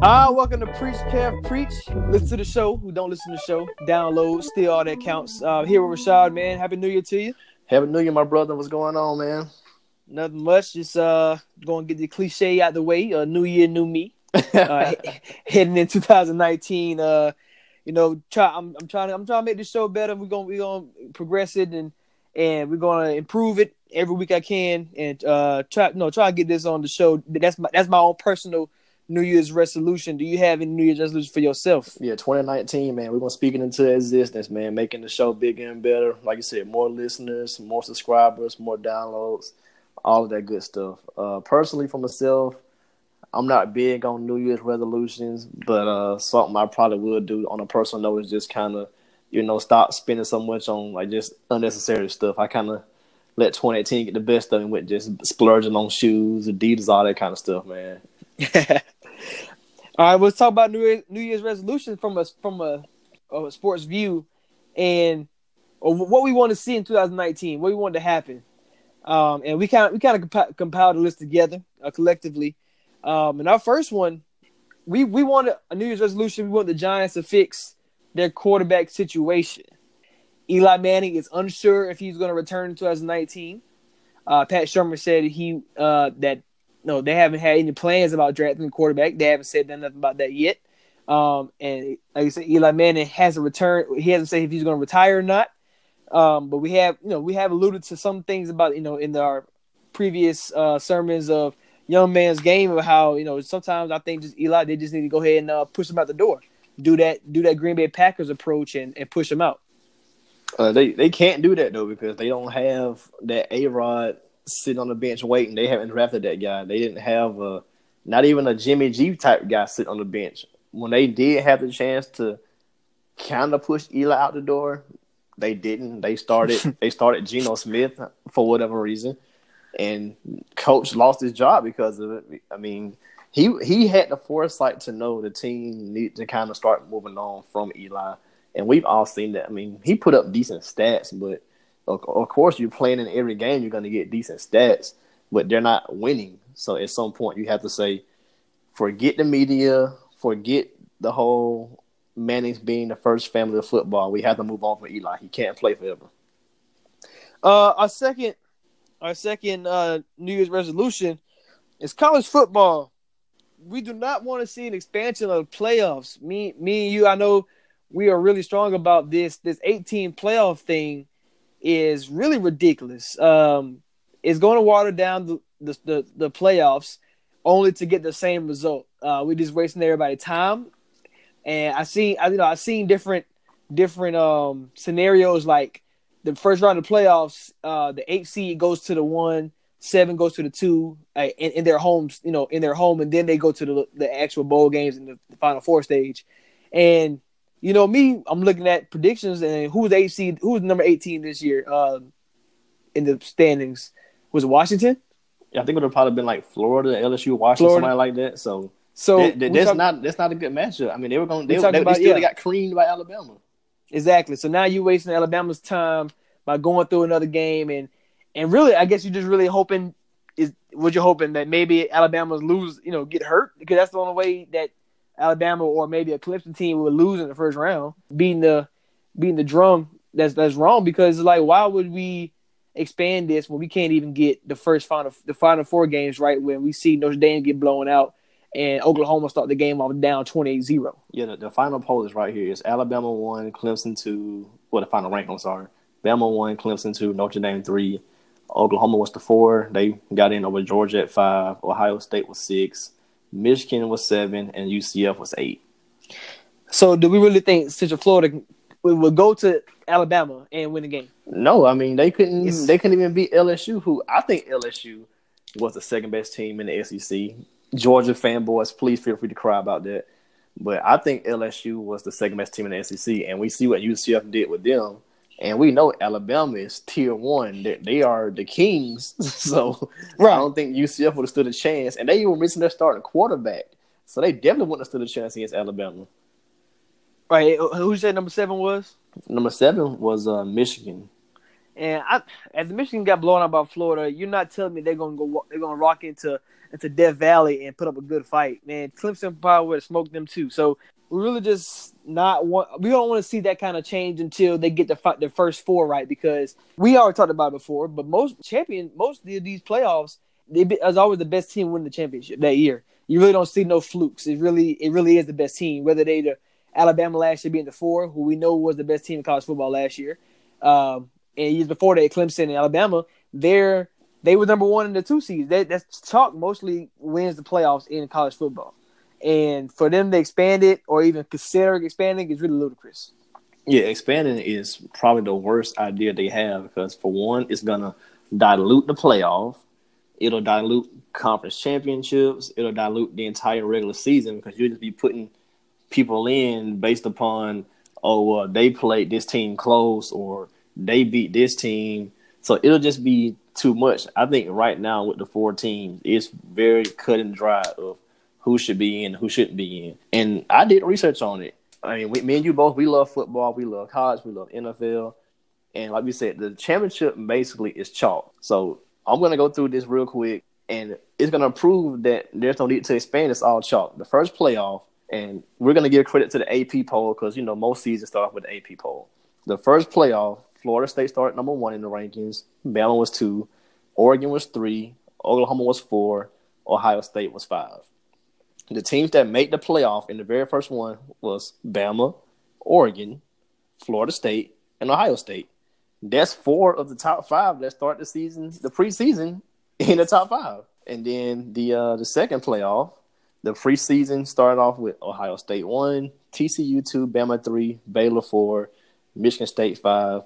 Ah, welcome to Preach Kev Preach. Listen to the show. Who don't listen to the show, download. Still, all that counts. Uh, here with Rashad, man. Happy New Year to you. Happy New Year, my brother. What's going on, man? Nothing much. Just uh, going to get the cliche out the way. Uh, new Year, new me. Uh, heading in 2019. Uh, you know, try. I'm, I'm trying to. I'm trying to make the show better. We're gonna. We're gonna progress it and and we're gonna improve it every week I can and uh try. No, try to get this on the show. That's my. That's my own personal New Year's resolution. Do you have any New Year's resolution for yourself? Yeah, 2019, man. We're gonna speak it into existence, man. Making the show bigger and better. Like you said, more listeners, more subscribers, more downloads, all of that good stuff. Uh, personally, for myself, I'm not big on New Year's resolutions, but uh, something I probably would do on a personal note is just kind of, you know, stop spending so much on like just unnecessary stuff. I kind of let 2018 get the best of me with just splurging on shoes, Adidas, all that kind of stuff, man. All right, let's talk about New Year, New Year's resolution from a from a, a sports view, and what we want to see in 2019, what we want to happen, um, and we kind of we kind of compi- compiled a list together uh, collectively. Um, and our first one, we we wanted a New Year's resolution. We want the Giants to fix their quarterback situation. Eli Manning is unsure if he's going to return in 2019. Uh, Pat Shurmur said he uh, that no, they haven't had any plans about drafting a quarterback. They haven't said nothing about that yet. Um, and like I said, Eli Manning hasn't returned. He hasn't said if he's going to retire or not. Um, but we have, you know, we have alluded to some things about, you know, in our previous uh, sermons of young man's game of how, you know, sometimes I think just Eli, they just need to go ahead and uh, push him out the door. Do that, do that Green Bay Packers approach and, and push him out. Uh, they they can't do that though because they don't have that A Rod sitting on the bench waiting. They haven't drafted that guy. They didn't have a not even a Jimmy G type guy sitting on the bench. When they did have the chance to kind of push Eli out the door, they didn't. They started they started Geno Smith for whatever reason, and coach lost his job because of it. I mean, he he had the foresight to know the team need to kind of start moving on from Eli, and we've all seen that. I mean, he put up decent stats, but of, course, you're playing in every game, you're going to get decent stats, but they're not winning. So at some point, you have to say, forget the media, forget the whole Manning's being the first family of football. We have to move on from Eli. He can't play forever. Uh, our second, our second uh, New Year's resolution is college football. We do not want to see an expansion of playoffs. Me, me and you, I know we are really strong about this. This 18 playoff thing is really ridiculous. Um, it's going to water down the, the the, the playoffs only to get the same result. Uh, we're just wasting everybody's time. And I seen, I you know, I seen different different um scenarios like the first round of playoffs, uh, the eight seed goes to the one, seven goes to the two, uh, in, in their homes, you know, in their home, and then they go to the the actual bowl games in the, the final four stage. And you know me, I'm looking at predictions and who's seed, who's number eighteen this year, uh, in the standings was it Washington. Yeah, I think it would have probably been like Florida, LSU, Washington, Florida. somebody like that. So, So that, that- that's talk- not that's not a good matchup. I mean, they were going they, they, they still yeah. got creamed by Alabama. Exactly. So now you're wasting Alabama's time by going through another game, and and really, I guess you're just really hoping is what you're hoping that maybe Alabama's lose, you know, get hurt because that's the only way that Alabama or maybe a Clemson team would lose in the first round, beating the beating the drum. That's that's wrong because like why would we expand this when we can't even get the first final the final four games right when we see Notre Dame get blown out and Oklahoma start the game off down 28-0. Yeah, the, the final poll is right here. It's Alabama one, Clemson two. Well, the final rank. I'm sorry. Bama one, Clemson two, Notre Dame three, Oklahoma was the four. They got in over Georgia at five. Ohio State was six. Michigan was seven, and UCF was eight. So, do we really think Central Florida would go to Alabama and win the game? No, I mean they couldn't. It's- they couldn't even beat LSU, who I think LSU was the second best team in the SEC. Georgia fanboys, please feel free to cry about that. But I think LSU was the second best team in the SEC, and we see what UCF did with them. And we know Alabama is tier one; they, they are the kings. so Right. I don't think UCF would have stood a chance. And they even missing their starting quarterback, so they definitely wouldn't have stood a chance against Alabama. Right? Who said number seven was? Number seven was uh, Michigan. And I, as Michigan got blown out by Florida, you're not telling me they're gonna go. They're gonna rock into into Death Valley and put up a good fight, man. Clemson probably would have smoked them too. So we really just not want. We don't want to see that kind of change until they get the fi- the first four right because we already talked about it before. But most champion, most of these playoffs, they be, as always the best team win the championship that year. You really don't see no flukes. It really, it really is the best team. Whether they the Alabama last year being the four, who we know was the best team in college football last year. Um, and years before that, Clemson and Alabama, they're they were number one in the two seeds. That that's chalk mostly wins the playoffs in college football, and for them to expand it or even consider expanding is really ludicrous. Yeah, expanding is probably the worst idea they have because for one, it's gonna dilute the playoff. It'll dilute conference championships. It'll dilute the entire regular season because you'll just be putting people in based upon oh uh, they played this team close or they beat this team. So it'll just be too much. I think right now with the four teams, it's very cut and dry of who should be in, who shouldn't be in. And I did research on it. I mean, we, me and you both, we love football, we love college, we love NFL, and like we said, the championship basically is chalk. So I'm gonna go through this real quick, and it's gonna prove that there's no need to expand. It's all chalk. The first playoff, and we're gonna give credit to the AP poll because you know most seasons start off with the AP poll. The first playoff, Florida State started number one in the rankings. Bama was two, Oregon was three, Oklahoma was four, Ohio State was five. The teams that made the playoff in the very first one was Bama, Oregon, Florida State, and Ohio State. That's four of the top five that start the season, the preseason, in the top five. And then the uh, the second playoff, the preseason started off with Ohio State one, TCU two, Bama three, Baylor four, Michigan State five.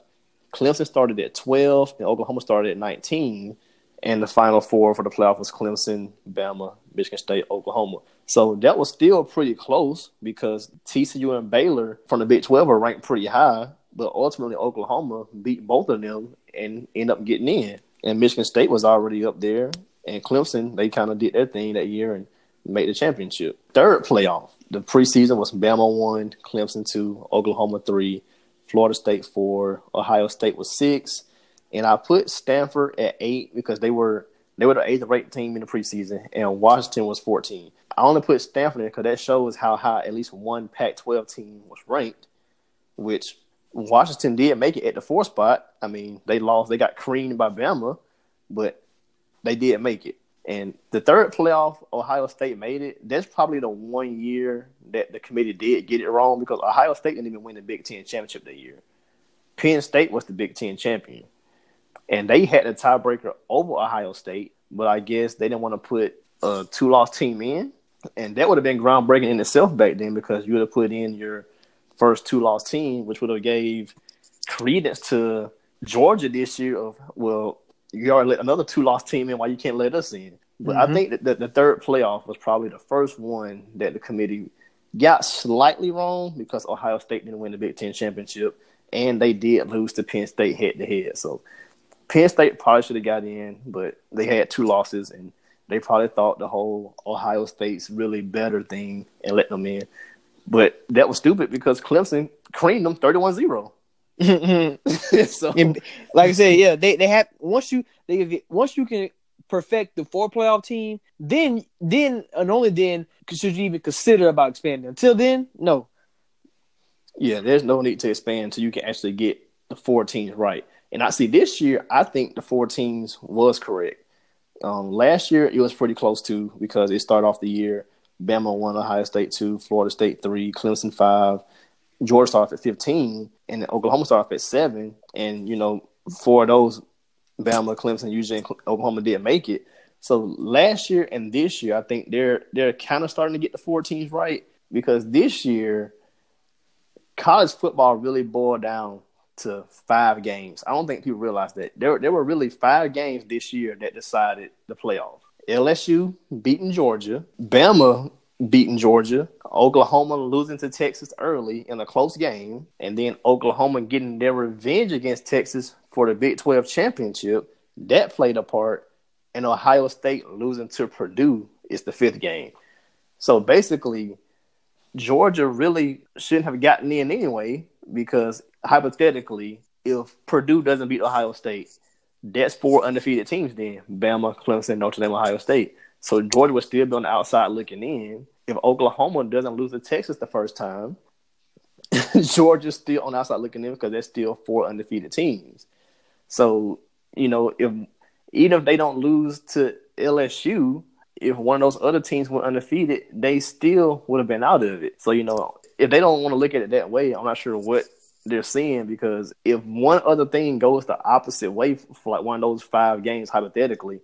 Clemson started at twelve, and Oklahoma started at nineteen. And the final four for the playoff was Clemson, Bama, Michigan State, Oklahoma. So that was still pretty close because TCU and Baylor from the Big 12 are ranked pretty high, but ultimately Oklahoma beat both of them and end up getting in. And Michigan State was already up there, and Clemson, they kind of did their thing that year and made the championship. Third playoff, the preseason was Bama 1, Clemson 2, Oklahoma 3, Florida State 4, Ohio State was 6, and I put Stanford at eight because they were they were the eighth ranked team in the preseason, and Washington was 14. I only put Stanford in because that shows how high at least one Pac-12 team was ranked, which Washington did make it at the fourth spot. I mean, they lost, they got creamed by Bama, but they did make it. And the third playoff, Ohio State made it. That's probably the one year that the committee did get it wrong because Ohio State didn't even win the Big Ten championship that year. Penn State was the Big Ten champion and they had a tiebreaker over Ohio State, but I guess they didn't want to put a two loss team in, and that would have been groundbreaking in itself back then because you would have put in your first two loss team, which would have gave credence to Georgia this year. Of well, you already let another two loss team in, why you can't let us in? But I mm-hmm. think that the, the third playoff was probably the first one that the committee got slightly wrong because Ohio State didn't win the Big Ten championship, and they did lose to Penn State head to head. So Penn State probably should have got in, but they had two losses, and they probably thought the whole Ohio State's really better thing and let them in. But that was stupid because Clemson creamed them 31-0. so And like I said, yeah, they they have once you they once you can perfect the four playoff team, then then and only then should you even consider about expanding. Until then, no. yeah, there's no need to expand until you can actually get the four teams right. And I see this year, I think the four teams was correct. Um, last year it was pretty close to because it started off the year Bama one, Ohio State two, Florida State three, Clemson five, Georgia started off at fifteen, and then Oklahoma started off at seven. And you know, four of those Bama, Clemson, and Oklahoma didn't make it. So last year and this year, I think they're they're kind of starting to get the four teams right because this year, college football really boiled down to five games. I don't think people realize that there there were really five games this year that decided the playoff. LSU beating Georgia, Bama beating Georgia, Oklahoma losing to Texas early in a close game, and then Oklahoma getting their revenge against Texas for the Big 12 championship. That played a part and Ohio State losing to Purdue is the fifth game. So basically, Georgia really shouldn't have gotten in anyway because hypothetically, if Purdue doesn't beat Ohio State, that's four undefeated teams then Bama, Clemson, Notre Dame, Ohio State. So Georgia would still be on the outside looking in. If Oklahoma doesn't lose to Texas the first time, Georgia's still on the outside looking in because there's still four undefeated teams. So, you know, if even if they don't lose to LSU, if one of those other teams were undefeated, they still would have been out of it. So, you know, if they don't want to look at it that way, I'm not sure what they're seeing because if one other thing goes the opposite way for like one of those five games, hypothetically,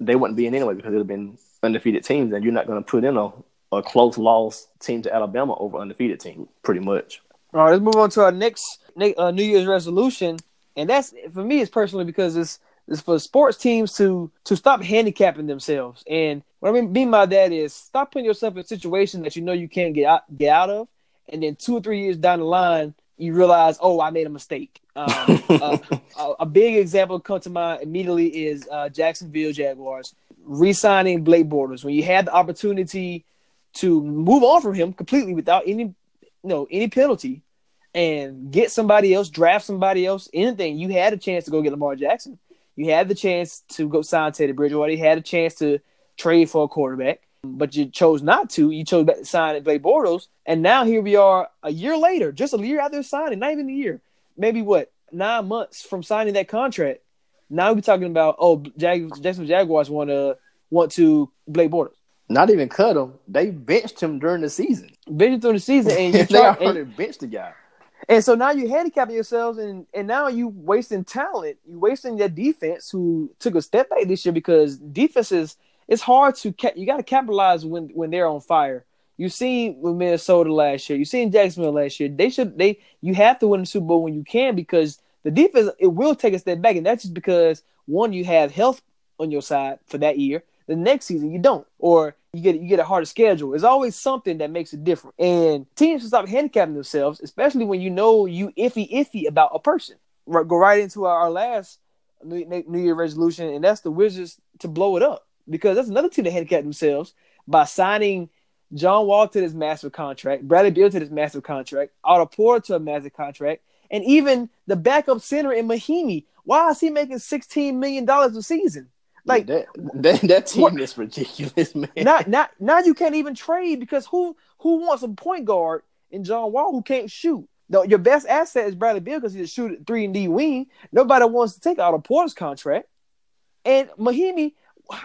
they wouldn't be in anyway because it would have been undefeated teams, and you're not going to put in a, a close loss team to Alabama over undefeated team, pretty much. All right, let's move on to our next uh, New Year's resolution, and that's for me. It's personally because it's is for sports teams to to stop handicapping themselves. And what I mean, by that is stop putting yourself in a situation that you know you can't get out get out of, and then two or three years down the line, you realize, oh, I made a mistake. Um, uh, a, a, big example come to mind immediately is uh, Jacksonville Jaguars re-signing Blake Bortles when you had the opportunity to move on from him completely without any, you know, any penalty, and get somebody else, draft somebody else, anything. You had a chance to go get Lamar Jackson. You had the chance to go sign Teddy Bridgewater. You had a chance to trade for a quarterback, but you chose not to. You chose to sign Blake Bortles, and now here we are a year later, just a year after signing, not even a year, maybe what nine months from signing that contract. Now we're talking about oh, Jag- Jacksonville Jaguars want to want to Blake Bortles. Not even cut him; they benched him during the season. Benched him during the season, and you they already and, benched the guy. And so now you're handicapping yourselves, and and now you wasting talent. You wasting your defense, who took a step back this year because defenses. It's hard to ca- you got to capitalize when when they're on fire. You seen with Minnesota last year. You seen Jacksonville last year. They should they you have to win the Super Bowl when you can because the defense it will take a step back, and that's just because one you have health on your side for that year. The next season you don't, or you get you get a harder schedule. There's always something that makes it different, and teams should stop handicapping themselves, especially when you know you iffy iffy about a person. Right, go right into our, our last New, New Year resolution, and that's the Wizards to blow it up because that's another team that handicapped themselves by signing John Wall to this massive contract, Bradley Beal to this massive contract, Otto Porter to a massive contract, and even the backup center in Mahinmi. Why is he making sixteen million dollars a season? Like that, that, that team what? is ridiculous, man. Not, not, now you can't even trade because who who wants a point guard in John Wall who can't shoot? No, your best asset is Bradley Beal because he's a shooter three and D wing. Nobody wants to take Otto Porter's contract. And Mahinmi,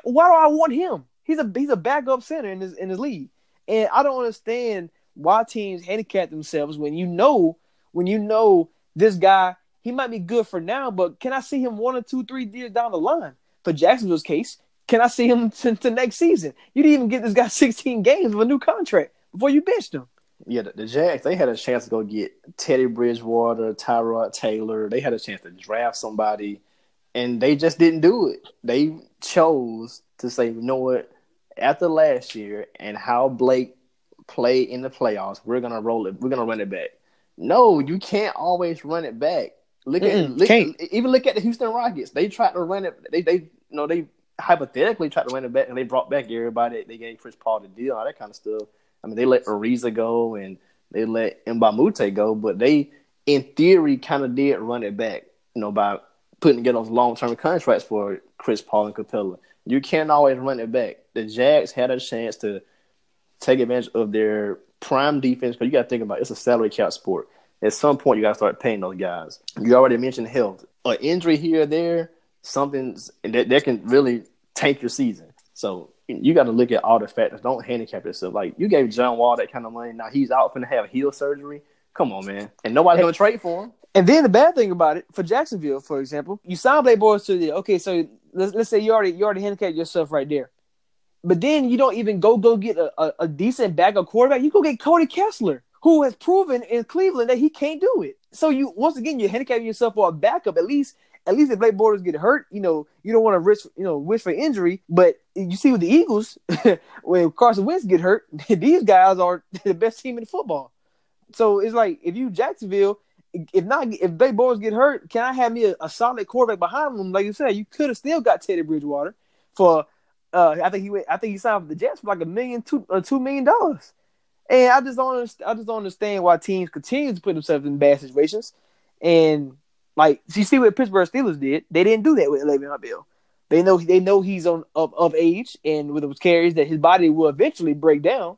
why do I want him? He's a he's a backup center in his in his league, and I don't understand why teams handicap themselves when you know when you know this guy he might be good for now, but can I see him one or two three years down the line? for Jacksonville's case, can I see him to, to next season? You didn't even get this guy 16 games of a new contract before you benched him. Yeah, the, the they had a chance to go get Teddy Bridgewater, Tyrod Taylor. They had a chance to draft somebody, and they just didn't do it. They chose to say, you know what, after last year and how Blake played in the playoffs, we're gonna roll it. We're gonna run it back. No, you can't always run it back. Look at look, even look at the Houston Rockets. They tried to run it. They they you know they hypothetically tried to run it back, and they brought back everybody. They gave Chris Paul the deal, all that kind of stuff. I mean, they let Ariza go and they let a go, but they, in theory, kind of did run it back. You know, by putting together those long term contracts for Chris Paul and Capela. You can't always run it back. The Jags had a chance to take advantage of their prime defense, but you got to think about it, it's a salary cap sport at some point you got to start paying those guys. You already mentioned health, an injury here or there, something's that that can really tank your season. So you got to look at all the factors. Don't handicap yourself. Like you gave John Wall that kind of money. Now he's out for to have heel surgery. Come on, man. And nobody's gonna trade for him. And then the bad thing about it for Jacksonville, for example, you sign Blake Bortles to the okay. So let's, let's say you already you already handicapped yourself right there, but then you don't even go go get a, a, a decent backup quarterback. You go get Cody Kessler, who has proven in Cleveland that he can't do it. So you once again you're handicapping yourself for a backup. At least at least if Blake Bortles get hurt, you know you don't want to risk you know wish for injury. But you see with the Eagles, when Carson Wentz get hurt, these guys are the best team in football. So it's like if you Jacksonville, if not if Blake Bortles get hurt, can I have me a, a solid quarterback behind them? Like you said, you could have still got Teddy Bridgewater for. Uh, I think he went. I think he signed for the Jets for like a million, two, uh, two million dollars. And I just don't I just don't understand why teams continue to put themselves in bad situations. And like you see what Pittsburgh Steelers did, they didn't do that with Le'Veon Bell. They know they know he's on of, of age and with those carries that his body will eventually break down.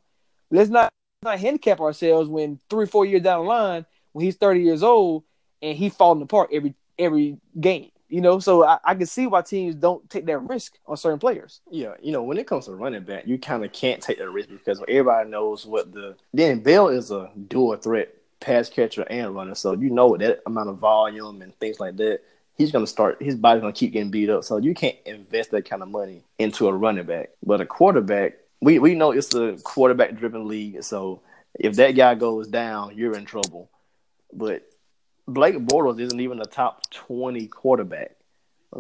Let's not not handicap ourselves when three four years down the line when he's thirty years old and he's falling apart every every game. You know, so I, I can see why teams don't take that risk on certain players. Yeah, you know, when it comes to running back, you kind of can't take that risk because everybody knows what the. Then Bell is a dual threat pass catcher and runner, so you know that amount of volume and things like that. He's gonna start. His body's gonna keep getting beat up, so you can't invest that kind of money into a running back. But a quarterback, we we know it's a quarterback driven league, so if that guy goes down, you're in trouble. But Blake Bortles isn't even a top 20 quarterback.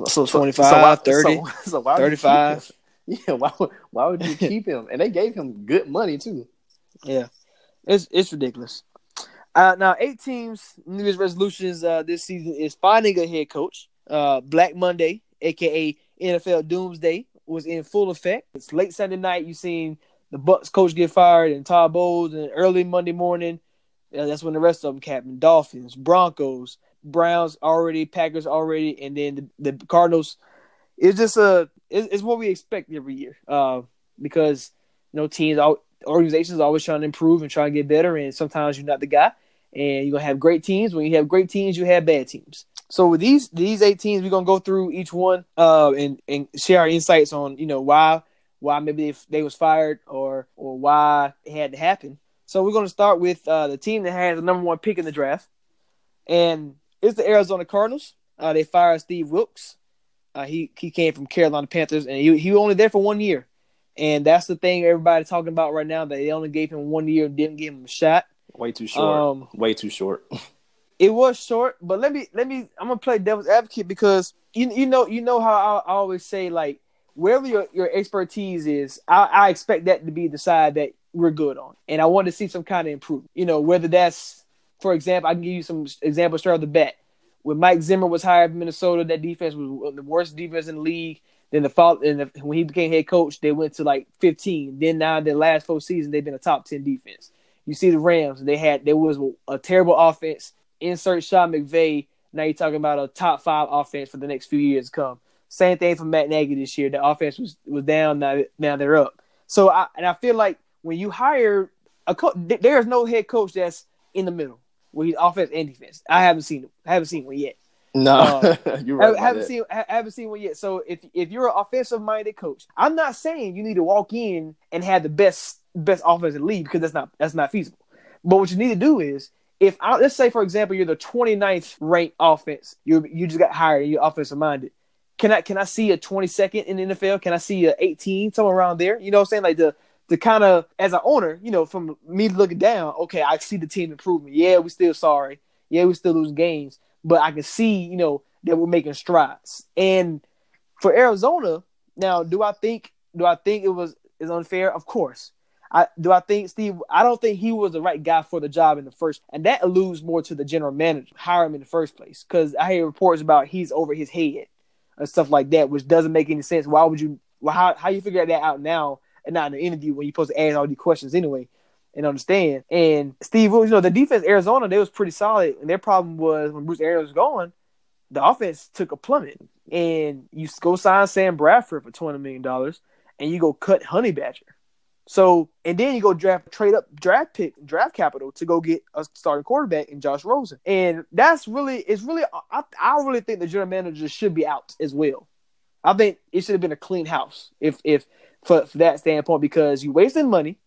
So, so 25, so why, 30, so, so why 35. Yeah, why, why would you keep him? And they gave him good money too. Yeah, it's it's ridiculous. Uh, now, eight teams' New Year's resolutions uh, this season is finding a head coach. Uh, Black Monday, aka NFL Doomsday, was in full effect. It's late Sunday night. You seen the Bucks coach get fired and Todd Bowles, and early Monday morning, that's when the rest of them captain. Dolphins, Broncos, Browns already, Packers already, and then the, the Cardinals. It's just a it's, it's, what we expect every year. Uh, because you know teams, organizations always trying to improve and trying to get better, and sometimes you're not the guy, and you're gonna have great teams. When you have great teams, you have bad teams. So with these these eight teams, we're gonna go through each one uh, and and share our insights on you know why why maybe they, they was fired or or why it had to happen. So we're going to start with uh, the team that has the number one pick in the draft, and it's the Arizona Cardinals. Uh, they fired Steve Wilks. Uh, he he came from Carolina Panthers, and he he was only there for one year, and that's the thing everybody's talking about right now. That they only gave him one year and didn't give him a shot. Way too short. Um, Way too short. it was short, but let me let me. I'm gonna play devil's advocate because you you know you know how I, I always say like wherever your, your expertise is, I, I expect that to be the side that we're good on. And I want to see some kind of improvement. You know, whether that's, for example, I can give you some examples straight off the bat. When Mike Zimmer was hired in Minnesota, that defense was the worst defense in the league. Then the fall, and the, when he became head coach, they went to like 15. Then now the last four seasons, they've been a top 10 defense. You see the Rams, they had there was a terrible offense. Insert Sean McVay. Now you're talking about a top five offense for the next few years to come. Same thing for Matt Nagy this year. The offense was was down. Now now they're up. So I and I feel like when you hire a coach, there's no head coach that's in the middle where he's offense and defense. I haven't seen I haven't seen one yet. No, uh, you're right. I haven't seen I haven't seen one yet. So if if you're an offensive minded coach, I'm not saying you need to walk in and have the best best offense offensive lead because that's not that's not feasible. But what you need to do is if I, let's say for example you're the 29th ranked offense, you you just got hired and you're offensive minded. Can I can I see a 22nd in the NFL? Can I see a 18 somewhere around there? You know what I'm saying? Like the to kind of as an owner, you know, from me looking down, okay, I see the team improvement. Yeah, we still sorry. Yeah, we still lose games, but I can see, you know, that we're making strides. And for Arizona, now, do I think do I think it was is unfair? Of course. I do I think Steve I don't think he was the right guy for the job in the first and that alludes more to the general manager, hire him in the first place. Cause I hear reports about he's over his head and stuff like that, which doesn't make any sense. Why would you well how how you figure that out now and not in the interview when you're supposed to ask all these questions anyway and understand. And Steve you know, the defense Arizona, they was pretty solid. And their problem was when Bruce Arians was gone, the offense took a plummet. And you go sign Sam Bradford for twenty million dollars, and you go cut Honey Badger. So and then you go draft trade up draft pick draft capital to go get a starting quarterback in Josh Rosen. And that's really it's really I, I really think the general manager should be out as well. I think it should have been a clean house if if for, for that standpoint because you wasting money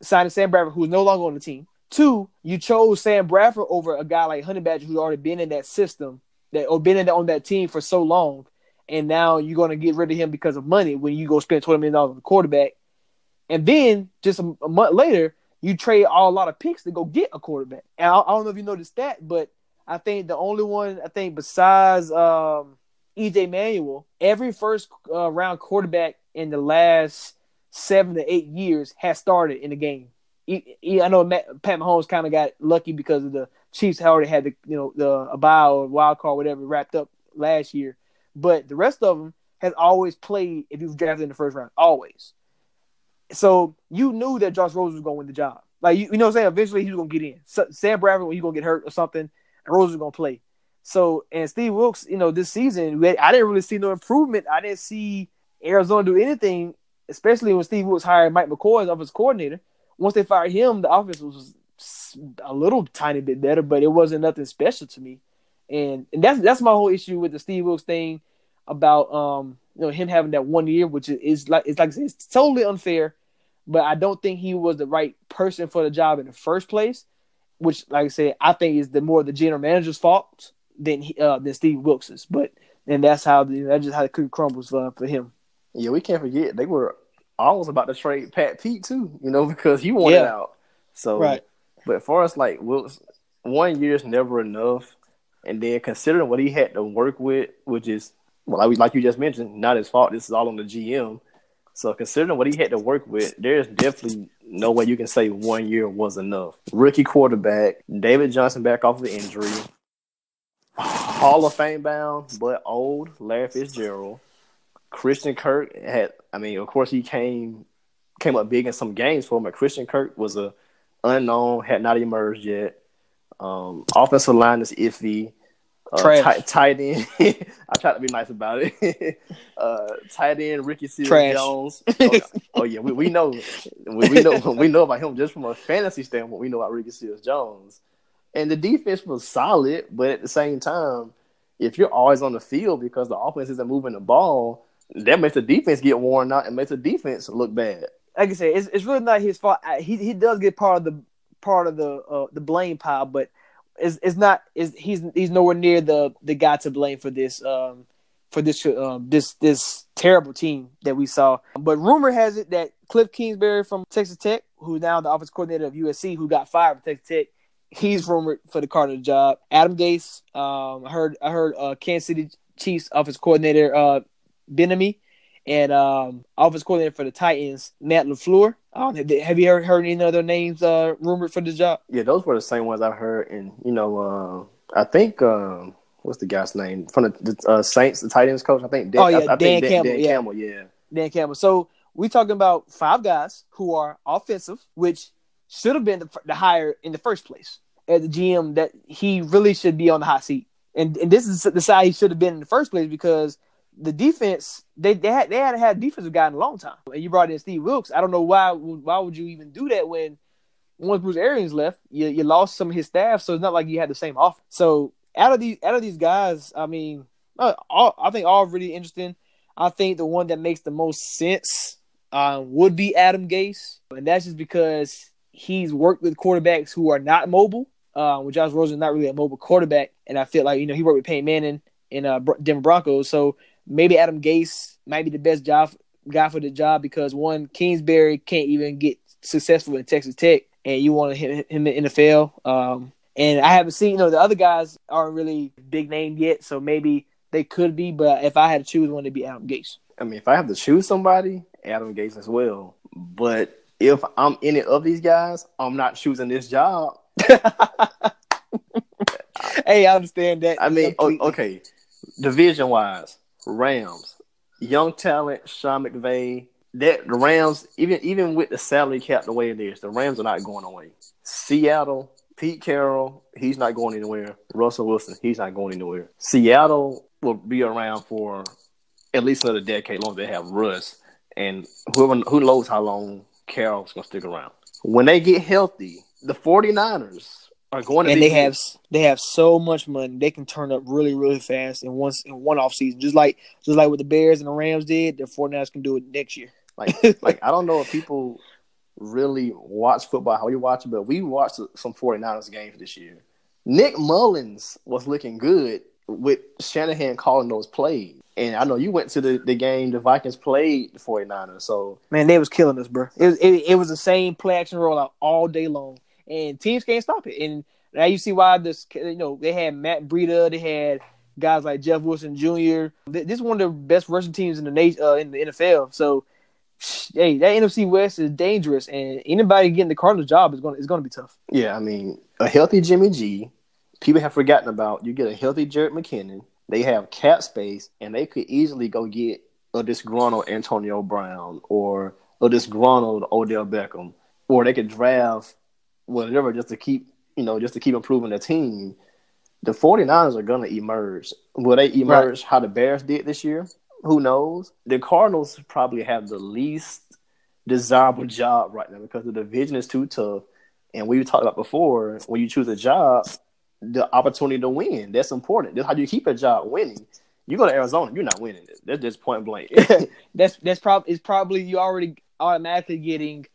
signing Sam Bradford, who's no longer on the team. Two, you chose Sam Bradford over a guy like Honey Badger who's already been in that system that or been in on that team for so long, and now you're going to get rid of him because of money when you go spend twenty million dollars on the quarterback, and then just a, a month later you trade all a lot of picks to go get a quarterback. And I, I don't know if you noticed that, but I think the only one I think besides um, EJ Manuel, every first uh, round quarterback in the last seven to eight years has started in the game. He, he, I know Matt, Pat Mahomes kind of got lucky because of the Chiefs already had the you know the a bye or wild card whatever wrapped up last year, but the rest of them has always played if you've drafted in the first round, always. So you knew that Josh Rose was going to win the job. Like you, you know what I'm saying? Eventually he was going to get in. So, Sam Bradford, when he's going to get hurt or something, and Rose was going to play. So and Steve Wilks, you know, this season had, I didn't really see no improvement. I didn't see Arizona do anything, especially when Steve Wilks hired Mike McCoy as offensive coordinator. Once they fired him, the offense was a little tiny bit better, but it wasn't nothing special to me. And and that's that's my whole issue with the Steve Wilks thing about um you know him having that one year, which is, like it's like it's totally unfair. But I don't think he was the right person for the job in the first place. Which, like I said, I think is the more the general manager's fault than he, uh, than Steve Wilks's. But and that's how the, that's just how the cookie crumbles for, for him. Yeah, we can't forget they were almost about to trade Pat Pete too, you know, because he wanted Yeah. out. So, Right. but for us, like Wilks, one year is never enough. And then considering what he had to work with, which is well, like, like you just mentioned, not his fault. This is all on the GM. So considering what he had to work with, there's definitely no way you can say one year was enough. Rookie quarterback, David Johnson back off of injury, Hall of Fame bound but old Larry Fitzgerald. Christian Kirk had, I mean, of course he came came up big in some games for him. But Christian Kirk was a unknown, had not emerged yet. Um, offensive line is iffy. Uh, tight, tight end. I try to be nice about it. uh, tight end Ricky Seals Jones. Oh, oh, yeah, we, we know we, we know we know about him just from a fantasy standpoint. We know about Ricky Seals Jones, and the defense was solid, but at the same time, if you're always on the field because the offense isn't moving the ball, that makes the defense get worn out and makes the defense look bad. like I said, it's, it's really not his fault. He he does get part of the part of the uh, the blame pile, but it's it's not is he's he's nowhere near the the guy to blame for this um for this um this this terrible team that we saw. But rumor has it that Cliff Kingsbury from Texas Tech, who's now the offense coordinator of USC, who got fired from Texas Tech, he's rumored for the Cardinal job. Adam Gase, um, I heard I heard uh, Kansas City Chiefs offense coordinator uh Bieniemy and um, offense coordinator for the Titans, Matt LaFleur. Um, have have you heard, heard any other names uh, rumored for the job? Yeah, those were the same ones I heard, and you know, uh, I think um, what's the guy's name from the, the uh, Saints, the Titans coach? I think. Dan, Oh, yeah, I, I Dan think Dan, Campbell, Dan yeah. Campbell, yeah. Dan Campbell. So we talking about five guys who are offensive, which should have been the, the hire in the first place at the GM that he really should be on the hot seat. And and this is the side he should have been in the first place because the defense they they had they hadn't had a defensive guy in a long time. And you brought in Steve Wilks. I don't know why why would you even do that when once Bruce Arians left, you you lost some of his staff, so it's not like you had the same offer. So out of these out of these guys, I mean, uh, all, I think all really interesting. I think the one that makes the most sense um, would be Adam Gase, and that's just because he's worked with quarterbacks who are not mobile. Uh, with Josh Rosen, not really a mobile quarterback, and I feel like you know he worked with Peyton Manning in uh, Denver Broncos, so maybe Adam Gase might be the best job guy for the job because one Kingsbury can't even get successful in Texas Tech, and you want to hit him in the NFL. Um, and I haven't seen, you know, the other guys aren't really big name yet, so maybe they could be. But if I had to choose one, it'd be Adam Gase. I mean, if I have to choose somebody, Adam Gase as well. But if I'm any of these guys, I'm not choosing this job. hey, I understand that. I mean, completely. okay, division wise, Rams, young talent, Sean McVay. That the Rams, even even with the salary cap the way it is, the Rams are not going away. Seattle, Pete Carroll, he's not going anywhere. Russell Wilson, he's not going anywhere. Seattle will be around for at least another decade, long they have Russ, and whoever who knows how long Carroll's gonna stick around. When they get healthy, the 49ers are going to and be they have they have so much money they can turn up really really fast in once in one off season just like just like what the Bears and the Rams did the 49ers can do it next year Like, like I don't know if people really watch football how you watch it, but we watched some 49ers games this year. Nick Mullens was looking good with Shanahan calling those plays. And I know you went to the, the game the Vikings played the 49ers. So Man, they was killing us, bro. It was it, it was the same play action rollout all day long, and teams can't stop it. And now you see why this. You know, they had Matt Breida, they had guys like Jeff Wilson Jr. This is one of the best rushing teams in the nation uh, in the NFL. So, hey, that NFC West is dangerous, and anybody getting the Cardinals job is going is going to be tough. yeah, I mean, a healthy Jimmy G, people have forgotten about. You get a healthy Jerick McKinnon. They have cap space, and they could easily go get a disgruntled Antonio Brown or a disgruntled Odell Beckham, or they could draft whatever just to keep, you know, just to keep improving the team. The 49ers are going to emerge. Will they emerge how the Bears did this year? Who knows? The Cardinals probably have the least desirable job right now because the division is too tough. And we talked about before, when you choose a job, the opportunity to win. That's important. That's how do you keep a job winning. You go to Arizona, you're not winning it. That's just point blank. that's that's probably is probably you already automatically getting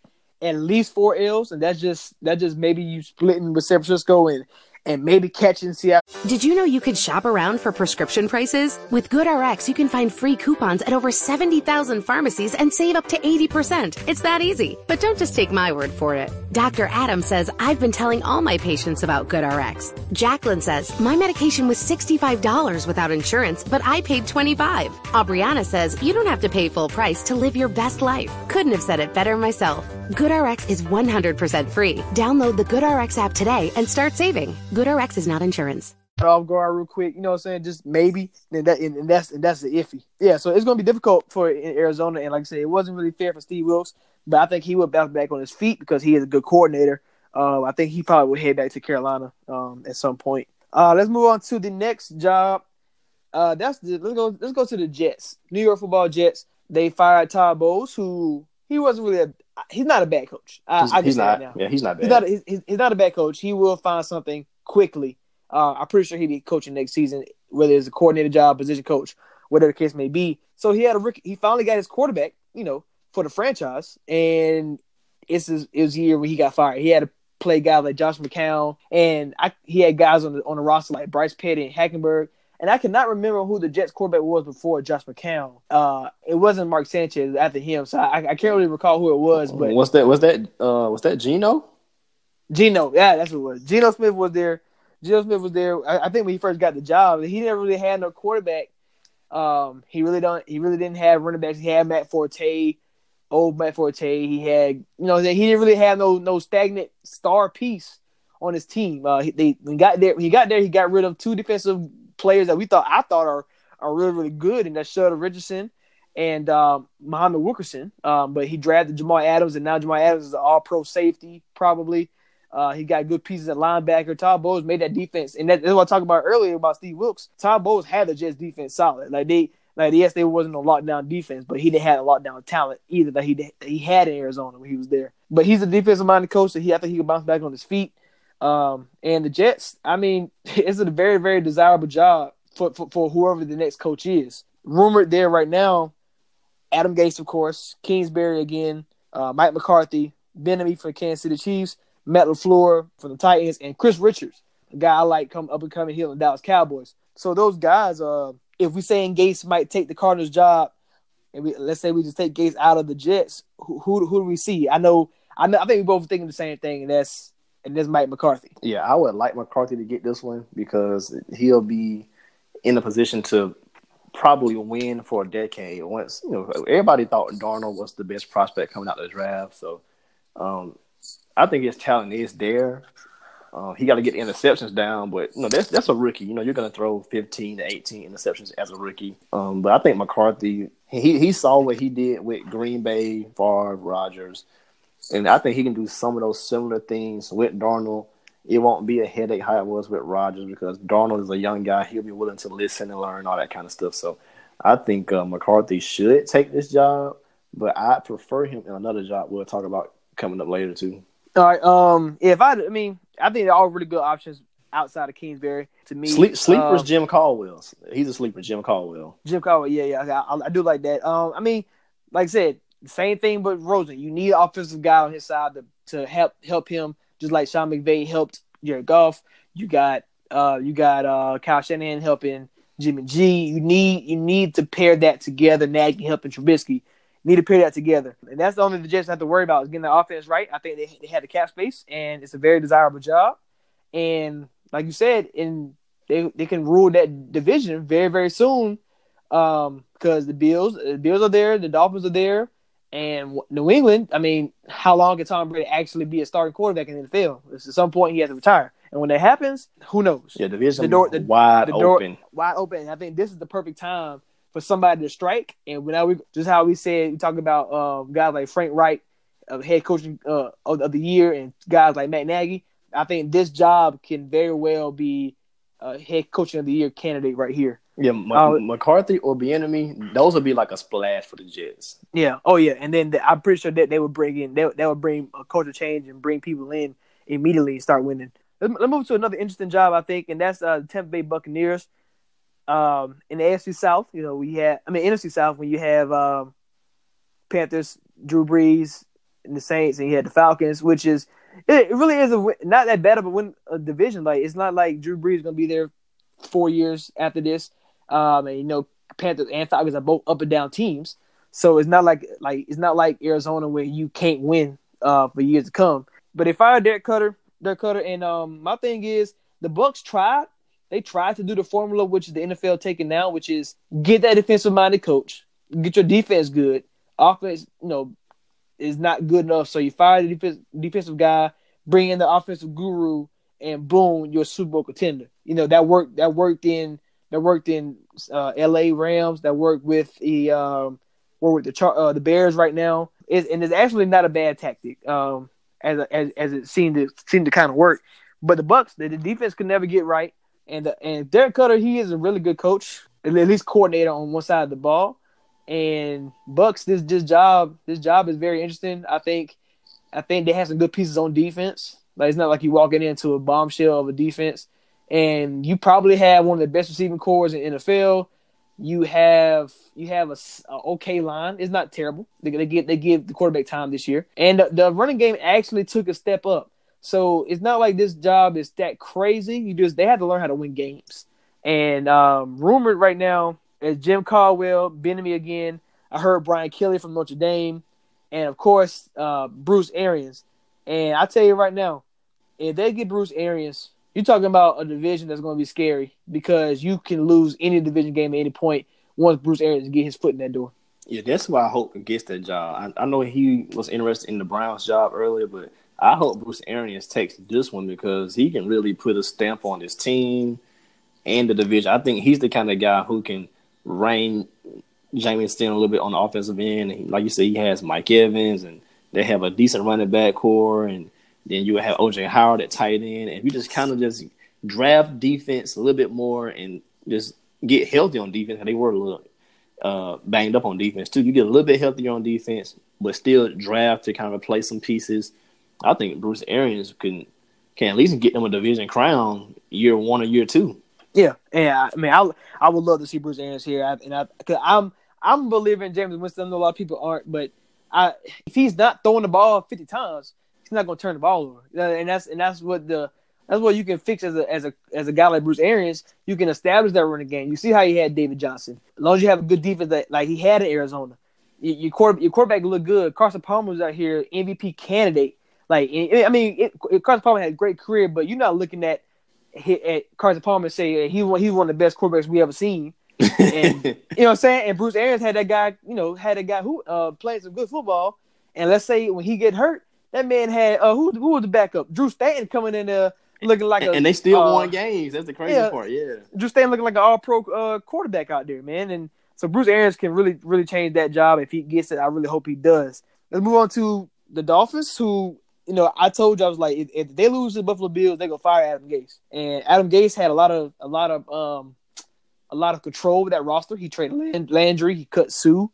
at least four L's, and that's just that just maybe you splitting with San Francisco and and maybe catching Seattle. Did you know you could shop around for prescription prices? With GoodRx, you can find free coupons at over 70,000 pharmacies and save up to 80%. It's that easy. But don't just take my word for it. Dr. Adam says, I've been telling all my patients about GoodRx. Jacqueline says, my medication was $65 without insurance, but I paid 25. Aubriana says, you don't have to pay full price to live your best life. Couldn't have said it better myself. GoodRx is 100% free. Download the GoodRx app today and start saving. GoodRx is not insurance. off guard real quick. You know what I'm saying? Just maybe, and that and, and that's and that's the iffy. Yeah, so it's gonna be difficult for in Arizona. And like I said, it wasn't really fair for Steve Wilks, but I think he will bounce back on his feet because he is a good coordinator. Uh, I think he probably will head back to Carolina um, at some point. Uh, let's move on to the next job. Uh, that's the, let's go. Let's go to the Jets. New York Football Jets. They fired Todd Bowles, who he wasn't really a. He's not a bad coach. I, he's, I he's not. now. Yeah, he's not bad. He's not. He's, he's not a bad coach. He will find something quickly. Uh, I'm pretty sure he'll be coaching next season, whether it's a coordinator job, position coach, whatever the case may be. So he had a rookie. He finally got his quarterback, you know, for the franchise, and it's his, it was year when he got fired. He had to play guys like Josh McCown, and I, he had guys on the on the roster like Bryce Petty and Hackenberg. And I cannot remember who the Jets quarterback was before Josh McCown. Uh, it wasn't Mark Sanchez after him, so I, I can't really recall who it was. But what's that? Was that? Uh, was that Geno? Geno, yeah, that's what it was. Geno Smith was there. Geno Smith was there. I, I think when he first got the job, he never really had no quarterback. Um, he really don't. He really didn't have running backs. He had Matt Forte, old Matt Forte. He had, you know, he didn't really have no no stagnant star piece on his team. Uh, he, they when he got there. When he got there, he got rid of two defensive players that we thought I thought are are really really good, and that's Sheldon Richardson and um, Muhammad Wilkerson. Um, but he drafted Jamal Adams, and now Jamal Adams is an All Pro safety probably. Uh, he got good pieces at linebacker. Todd Bowles made that defense, and that, that's what I talked about earlier about Steve Wilks. Todd Bowles had the Jets defense solid. Like they, like yes, they wasn't a lockdown defense, but he didn't have a lockdown talent either that he he had in Arizona when he was there. But he's a defensive minded coach, so he I think he can bounce back on his feet. Um, and the Jets, I mean, it's a very very desirable job for, for for whoever the next coach is. Rumored there right now, Adam Gase, of course, Kingsbury again, uh, Mike McCarthy, Bieniemy for the Kansas City Chiefs. Matt LaFleur for the Titans, and Chris Richards, a guy I like come up and coming here in Dallas Cowboys. So those guys, uh, if we saying Gase might take the Cardinals job, and we let's say we just take Gase out of the Jets, who who, who do we see? I know, I know, I think we both thinking the same thing, and that's and that's Mike McCarthy. Yeah, I would like McCarthy to get this one because he'll be in a position to probably win for a decade. Once you know, everybody thought Darnold was the best prospect coming out of the draft, so um, I think his talent is there. Uh, he got to get the interceptions down, but you know that's that's a rookie. You know you're going to throw 15 to 18 interceptions as a rookie. Um, but I think McCarthy he he saw what he did with Green Bay, Favre, Rodgers, and I think he can do some of those similar things with Darnold. It won't be a headache how it was with Rodgers because Darnold is a young guy. He'll be willing to listen and learn all that kind of stuff. So I think uh, McCarthy should take this job, but I prefer him in another job. We'll talk about coming up later too. All right. Um, if I, I mean, I think they're all really good options outside of Kingsbury to me. Sleep, sleepers, Um, Jim Caldwell. He's a sleeper, Jim Caldwell. Jim Caldwell, yeah, yeah, I, I, I do like that. Um, I mean, like I said, same thing with Rosen. You need an offensive guy on his side to, to help help him, just like Sean McVay helped Jared Goff. You got uh you got uh Kyle Shanahan helping Jimmy G. You need you need to pair that together. Nagy helping Trubisky. You need to pair that together, and that's the only the Jets have to worry about is getting the offense right. I think they they have the cap space, and it's a very desirable job. And like you said, in they they can rule that division very very soon, um, because the Bills the Bills are there, the Dolphins are there, and New England. I mean, how long can Tom Brady actually be a starting quarterback in the NFL? It's at some point he has to retire, and when that happens, who knows? Yeah, the division The door- the- wide the door open. wide open. I think this is the perfect time for somebody to strike. And now we just how we said we talk about um, guys like Frank Reich, uh, head coaching uh, of, of the year, and guys like Matt Nagy. I think this job can very well be a head coaching of the year candidate right here. Yeah, M- Uh, McCarthy or Bieniemy, those would be like a splash for the Jets. Yeah. Oh yeah. And then the, I'm pretty sure that they would bring in they, they would bring a culture change and bring people in immediately and start winning. Let's, let's move to another interesting job I think, and that's uh, the Tampa Bay Buccaneers. Um, in the AFC South, you know, we had I mean NFC South when you have um, Panthers, Drew Brees, and the Saints, and you had the Falcons, which is it, really is a not that bad of a win a division. Like it's not like Drew Brees gonna be there four years after this. Um, and you know Panthers and Falcons are both up and down teams, so it's not like like it's not like Arizona where you can't win uh for years to come. But they fired Dirk Koetter, Dirk Koetter, and um my thing is the Bucks tried. They tried to do the formula which is the NFL taking now, which is get that defensive minded coach, get your defense good. Offense, you know, is not good enough. So you fire the defense, defensive guy, bring in the offensive guru, and boom, you're a Super Bowl contender. You know that worked. That worked in that worked in uh, L.A. Rams. That worked with the um, work with the Char- uh, the Bears right now. It, and it's actually not a bad tactic. Um, as as as it seemed to seemed to kind of work. But the Bucks, the, the defense could never get right. And the, and Dirk Koetter, he is a really good coach, at least coordinator on one side of the ball. And Bucks, this this job, this job is very interesting. I think, I think they have some good pieces on defense. Like it's not like you walking into a bombshell of a defense, and you probably have one of the best receiving cores in NFL. You have you have a, a okay line. It's not terrible. They, they give they give the quarterback time this year, and the, the running game actually took a step up. So it's not like this job is that crazy. You just they have to learn how to win games. And um, rumored right now is Jim Caldwell, Bieniemy again. I heard Brian Kelly from Notre Dame, and of course uh, Bruce Arians. And I tell you right now, if they get Bruce Arians, you're talking about a division that's going to be scary because you can lose any division game at any point once Bruce Arians get his foot in that door. Yeah, that's why I hope he gets that job. I, I know he was interested in the Browns job earlier, but I hope Bruce Arians takes this one because he can really put a stamp on his team and the division. I think he's the kind of guy who can rein Jamie Steen a little bit on the offensive end. And like you said, he has Mike Evans, and they have a decent running back core, and then you have OJ Howard at tight end, and if you just kind of just draft defense a little bit more and just get healthy on defense. They were a little uh, banged up on defense too. You get a little bit healthier on defense, but still draft to kind of replace some pieces. I think Bruce Arians can can at least get them a division crown year one or year two. Yeah, and I, mean, I I would love to see Bruce Arians here, I, and I cause I'm I'm in Jameis Winston. I know a lot of people aren't, but I if he's not throwing the ball 50 times, he's not going to turn the ball over, and that's and that's what the that's what you can fix as a as a as a guy like Bruce Arians. You can establish that running game. You see how he had David Johnson. As long as you have a good defense that like he had in Arizona, your your, your quarterback look good. Carson Palmer was out here MVP candidate. Like I mean, it, Carson Palmer had a great career, but you're not looking at hit at Carson Palmer and say he he's one of the best quarterbacks we ever seen. And you know what I'm saying? And Bruce Arians had that guy, you know, had a guy who uh played some good football. And let's say when he get hurt, that man had uh who who was the backup? Drew Stanton coming in there looking like a and they still uh, won games. That's the crazy yeah. part. Yeah. Drew Stanton looking like an all pro uh quarterback out there, man. And so Bruce Arians can really really change that job if he gets it. I really hope he does. Let's move on to the Dolphins, who you know, I told you I was like, if, if they lose the Buffalo Bills, they go fire Adam Gase. And Adam Gase had a lot of a lot of um a lot of control with that roster. He traded Land- Landry, he cut Suh,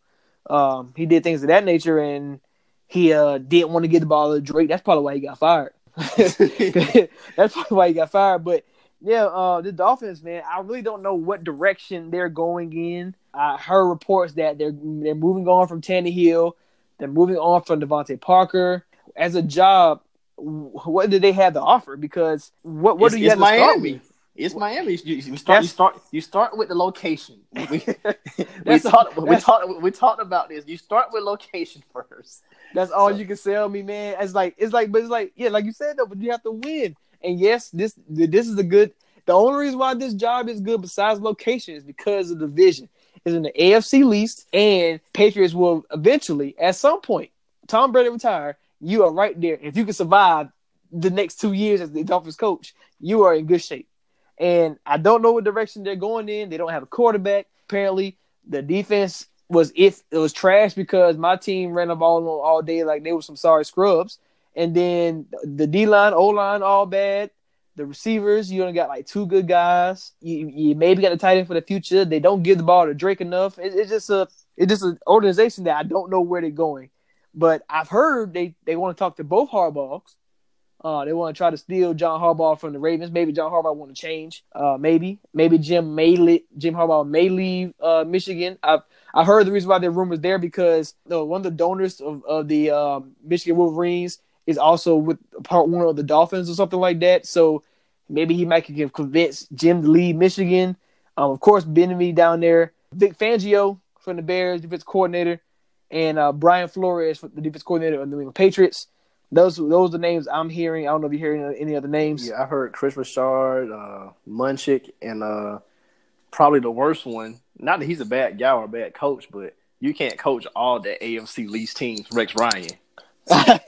um, he did things of that nature, and he uh didn't want to get the ball to Drake. That's probably why he got fired. That's probably why he got fired. But yeah, uh, the Dolphins, man, I really don't know what direction they're going in. I heard reports that they're they're moving on from Tannehill They're moving on from DeVante Parker. As a job, what do they have to offer? Because what what it's, do you it's have to start Miami. with? It's Miami. You, you start. You start. You start with the location. We, we, That's- talked. We talked. We talked about this. You start with location first. That's all So- you can sell me, man. It's like it's like, but it's like yeah, like you said though. But you have to win. And yes, this this is a good. The only reason why this job is good, besides location, is because of the vision. Is in the AFC least, and Patriots will eventually, at some point, Tom Brady retire. You are right there. If you can survive the next two years as the Dolphins coach, you are in good shape. And I don't know what direction they're going in. They don't have a quarterback. Apparently, the defense was if it was trash because my team ran the ball all day like they were some sorry scrubs. And then the D line, O line, all bad. The receivers, you only got like two good guys. You, you maybe got a tight end for the future. They don't give the ball to Drake enough. It, it's just a it's just an organization that I don't know where they're going. But I've heard they, they want to talk to both Harbaughs. Uh, they want to try to steal John Harbaugh from the Ravens. Maybe John Harbaugh want to change. Uh, maybe maybe Jim may li- Jim Harbaugh may leave uh, Michigan. I've I heard the reason why there rumors there because uh, one of the donors of, of the um, Michigan Wolverines is also with part one of the Dolphins or something like that. So maybe he might can convince Jim to leave Michigan. Um, of course, Bieniemy down there, Vic Fangio from the Bears, defense coordinator, and uh, Brian Flores, the defense coordinator of the New England Patriots. Those those are the names I'm hearing. I don't know if you're hearing any other names. Yeah, I heard Kris Richard, uh, Munchak, and uh, probably the worst one. Not that he's a bad guy or a bad coach, but you can't coach all the AFC least teams. Rex Ryan.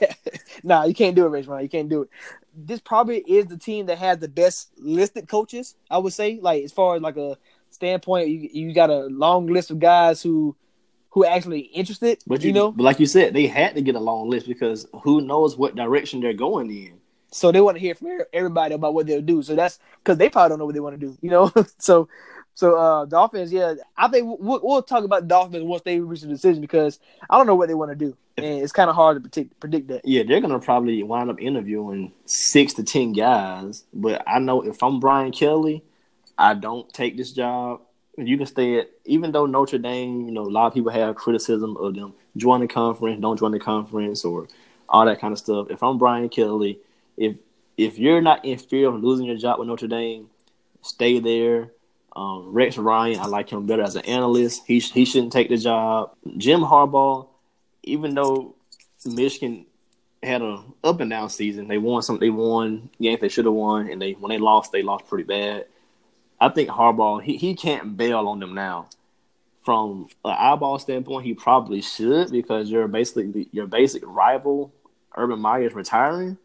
nah, you can't do it, Rex Ryan. You can't do it. This probably is the team that has the best listed coaches. I would say, like as far as like a standpoint, you you got a long list of guys who who are actually interested. But you, know, but like you said, they had to get a long list because who knows what direction they're going in. so they want to hear from er- everybody about what they'll do. So that's because they probably don't know what they want to do. You know, so so uh Dolphins, yeah, I think we'll, we'll talk about Dolphins once they reach a decision because I don't know what they want to do, and it's kind of hard to predict predict that. Yeah, they're gonna probably wind up interviewing six to ten guys. But I know if I'm Brian Kelly, I don't take this job. You can stay at even though Notre Dame, you know, a lot of people have criticism of them join the conference, don't join the conference, or all that kind of stuff. If I'm Brian Kelly, if if you're not in fear of losing your job with Notre Dame, stay there. Um, Rex Ryan, I like him better as an analyst. He he shouldn't take the job. Jim Harbaugh, even though Michigan had a up and down season, they won some. They won games they should have won, and they when they lost, they lost pretty bad. I think Harbaugh he, he can't bail on them now. From an eyeball standpoint, he probably should because you're basically your basic rival, Urban Meyer is retiring,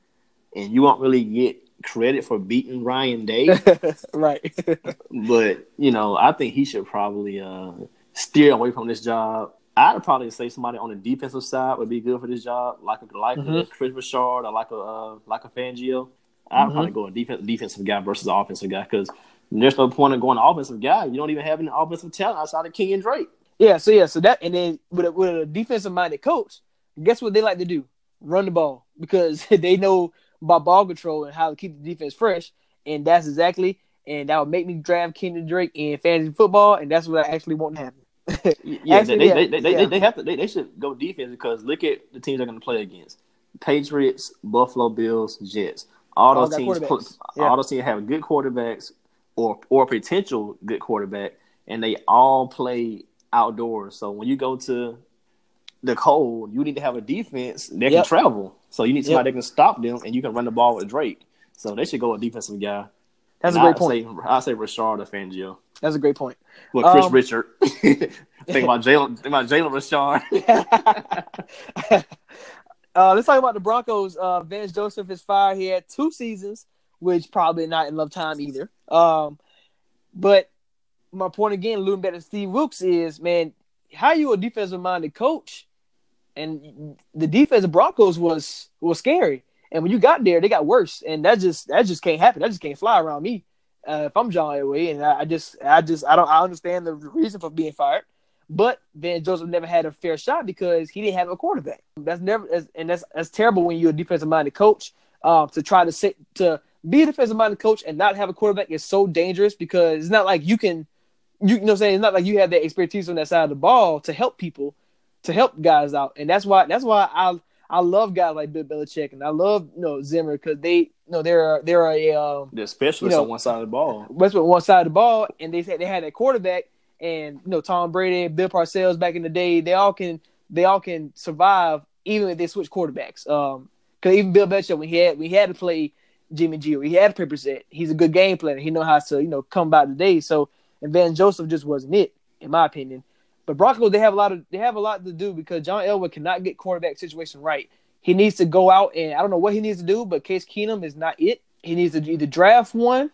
and you won't really get credit for beating Ryan Day. right. but you know, I think he should probably uh, steer away from this job. I'd probably say somebody on the defensive side would be good for this job, like a like a Mhm. Kris Richard or like a uh, like a Fangio. I'd Mhm. probably go a defense, defensive guy versus an offensive guy because there's no point in going offensive guy. You don't even have any offensive talent outside of King and Drake. Yeah, so yeah, so that and then with a, with a defensive minded coach, guess what they like to do? Run the ball because they know about ball control and how to keep the defense fresh, and that's exactly and that would make me draft Kenyon Drake in fantasy football, and that's what I actually want to happen. Yeah, Actually, they, yeah, they, they, they, yeah. they, they have to. They, they should go defense because look at the teams they're going to play against: Patriots, Buffalo Bills, Jets. All All those teams, put, Yeah. all those teams have good quarterbacks or or potential good quarterback, and they all play outdoors. So when you go to the cold, you need to have a defense that can travel. So you need somebody Yep. that can stop them, and you can run the ball with Drake. So they should go a defensive guy. That's a great I'd point. Say, I say Richard or Fangio. That's a great point. Well, Kris Um, Richard. think about Jalen. Think about Jalen Richard. uh, let's talk about the Broncos. Uh, Vance Joseph is fired. He had two seasons, which probably not enough time either. Um, but my point again, alluding back to Steve Wilks, is man, how you a defensive minded coach, and the defense of Broncos was was scary. And when you got there, they got worse, and that just that just can't happen. That just can't fly around me. Uh, if I'm John Elway, and I, I just I just I don't I understand the reason for being fired. But Van Joseph never had a fair shot because he didn't have a quarterback. That's never, that's- and that's that's terrible when you're a defensive minded coach. Um, to try to sit to be a defensive minded coach and not have a quarterback is so dangerous because it's not like you can, you, you know, what I'm saying it's not like you have that expertise on that side of the ball to help people. to help guys out, and that's why that's why I I love guys like Bill Belichick and I love you know Zimmer because they you know they're they're a um, The specialists You know, on one side of the ball. West with one side of the ball, and they said they had a quarterback, and you know Tom Brady, Bill Parcells back in the day, they all can they all can survive even if they switch quarterbacks. Um, because even Bill Belichick when he had when he had to play Jimmy G or he had play Brissett, he's a good game player. He know how to you know come by the day. So and Van Joseph just wasn't it in my opinion. But Broncos they have a lot of they have a lot to do because John Elway cannot get quarterback situation right. He needs to go out and I don't know what he needs to do, but Case Keenum is not it. He needs to either draft one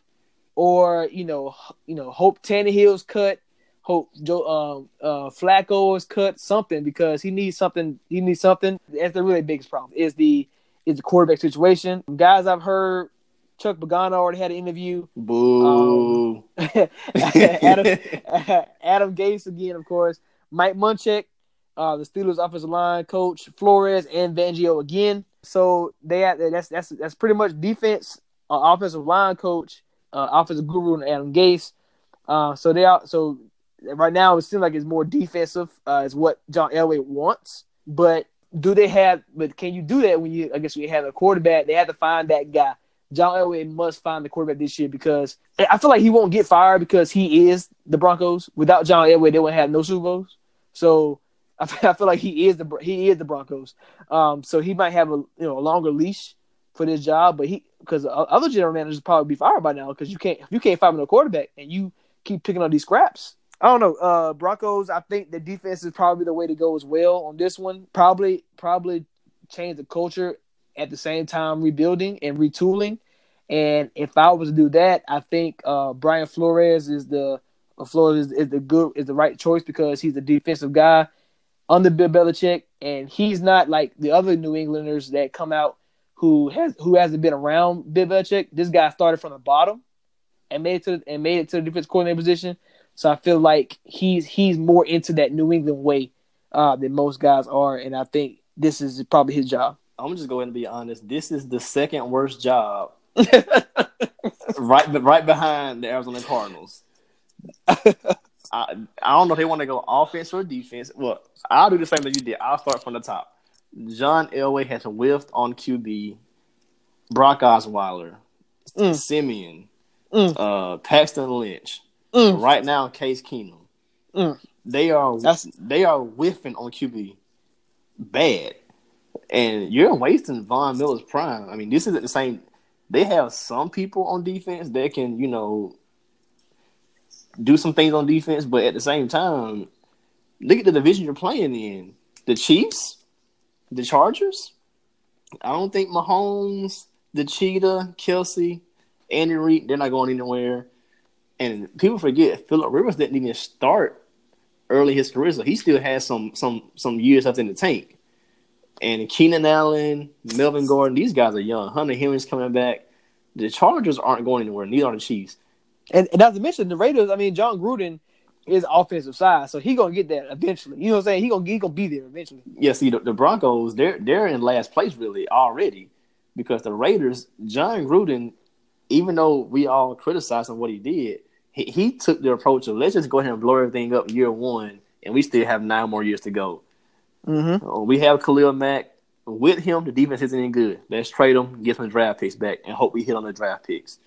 or you know, you know, hope Tannehill's cut, hope Joe um uh Flacco is cut, something because he needs something. He needs something. That's the really biggest problem is the is the quarterback situation. Guys, I've heard Chuck Pagano already had an interview. Boo. Adam Adam Gase again, of course. Mike Munchak, uh, the Steelers offensive line coach, Flores and Fangio again. So they have, that's that's that's pretty much defense, uh, offensive line coach, uh, offensive guru, and Adam Gase. Uh, so they are so right now it seems like it's more defensive uh, is what John Elway wants. But do they have? But can you do that when you? I guess we have a quarterback. They have to find that guy. John Elway must find the quarterback this year because I feel like he won't get fired because he is the Broncos. Without John Elway, they wouldn't have no Super Bowls. So I feel, like he is the he is the Broncos. Um, so he might have a you know a longer leash for this job, but he because other general managers probably be fired by now because you can't you can't find no quarterback and you keep picking up these scraps. I don't know. Uh, Broncos. I think the defense is probably the way to go as well on this one. Probably probably change the culture at the same time rebuilding and retooling. And if I was to do that, I think uh, Brian Flores is the uh, Flores is, is the good is the right choice because he's a defensive guy under Bill Belichick, and he's not like the other New Englanders that come out who has who hasn't been around Bill Belichick. This guy started from the bottom and made it to and made it to the defense coordinator position. So I feel like he's he's more into that New England way uh, than most guys are, and I think this is probably his job. I'm just going to be honest. This is the second worst job, right, right behind the Arizona Cardinals. I, I don't know if they want to go offense or defense. Well, I'll do the same that you did. I'll start from the top. John Elway has whiffed on QB. Brock Osweiler, Mm. Siemian, Mm. uh, Paxton Lynch. Mm. Right now, Case Keenum. Mm. They are That's- they are whiffing on QB bad, and you're wasting Von Miller's prime. I mean, this isn't the same. They have some people on defense that can you know do some things on defense, but at the same time, look at the division you're playing in. The Chiefs, the Chargers. I don't think Mahomes, the Cheetah, Kelce, Andy Reid, they're not going anywhere. And people forget Philip Rivers didn't even start early in his career, so he still has some some some years left in the tank. And Keenan Allen, Melvin Gordon, these guys are young. Hunter Henry's coming back. The Chargers aren't going anywhere. Neither are the Chiefs. And, and not to mention the Raiders. I mean, Jon Gruden is offensive side, so he gonna get that eventually. You know what I'm saying? He gonna he gonna be there eventually. Yeah, see the, the Broncos, they're they're in last place really already because the Raiders, Jon Gruden, even though we all criticize him what he did, he, he took the approach of let's just go ahead and blow everything up year one, and we still have nine more years to go. Mm-hmm. Uh, we have Khalil Mack. With him, the defense isn't any good. Let's trade him, get some draft picks back, and hope we hit on the draft picks.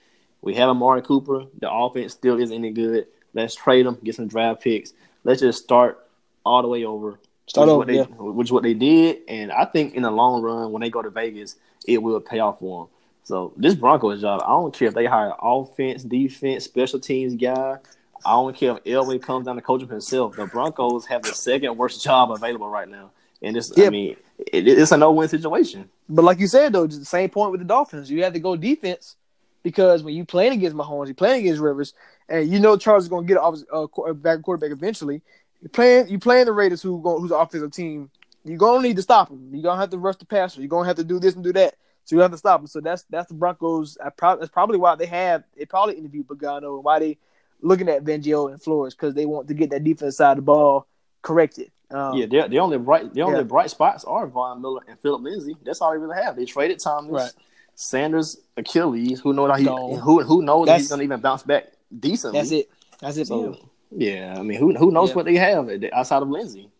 We have Amari Cooper. The offense still isn't any good. Let's trade him, get some draft picks. Let's just start all the way over. Start over, they, yeah. which is what they did, and I think in the long run, when they go to Vegas, it will pay off for them. So this Broncos job, I don't care if they hire offense, defense, special teams guy. I don't care if Elway comes down to coach him himself. The Broncos have the second worst job available right now, and it's I mean it, it's a no win situation. But like you said though, the same point with the Dolphins. You have to go defense because when you playing against Mahomes, you playing against Rivers, and you know Charles is gonna get off uh, back quarterback eventually. You playing you playing the Raiders who go, who's an offensive team. You're gonna need to stop them. You're gonna have to rush the passer. You're gonna have to do this and do that. So you have to stop them. So that's that's the Broncos. I pro- that's probably why they have they probably interviewed Pagano and why they looking at Fangio and Flores because they want to get that defense side of the ball corrected. Um, yeah, the only bright the only Yeah. bright spots are Von Miller and Philip Lindsay. That's all they really have. They traded Thomas, Right. Sanders, Achilles. Who knows how he who who knows he's gonna even bounce back decently. that's it. That's it. So yeah, I mean, who who knows Yeah. what they have outside of Lindsay?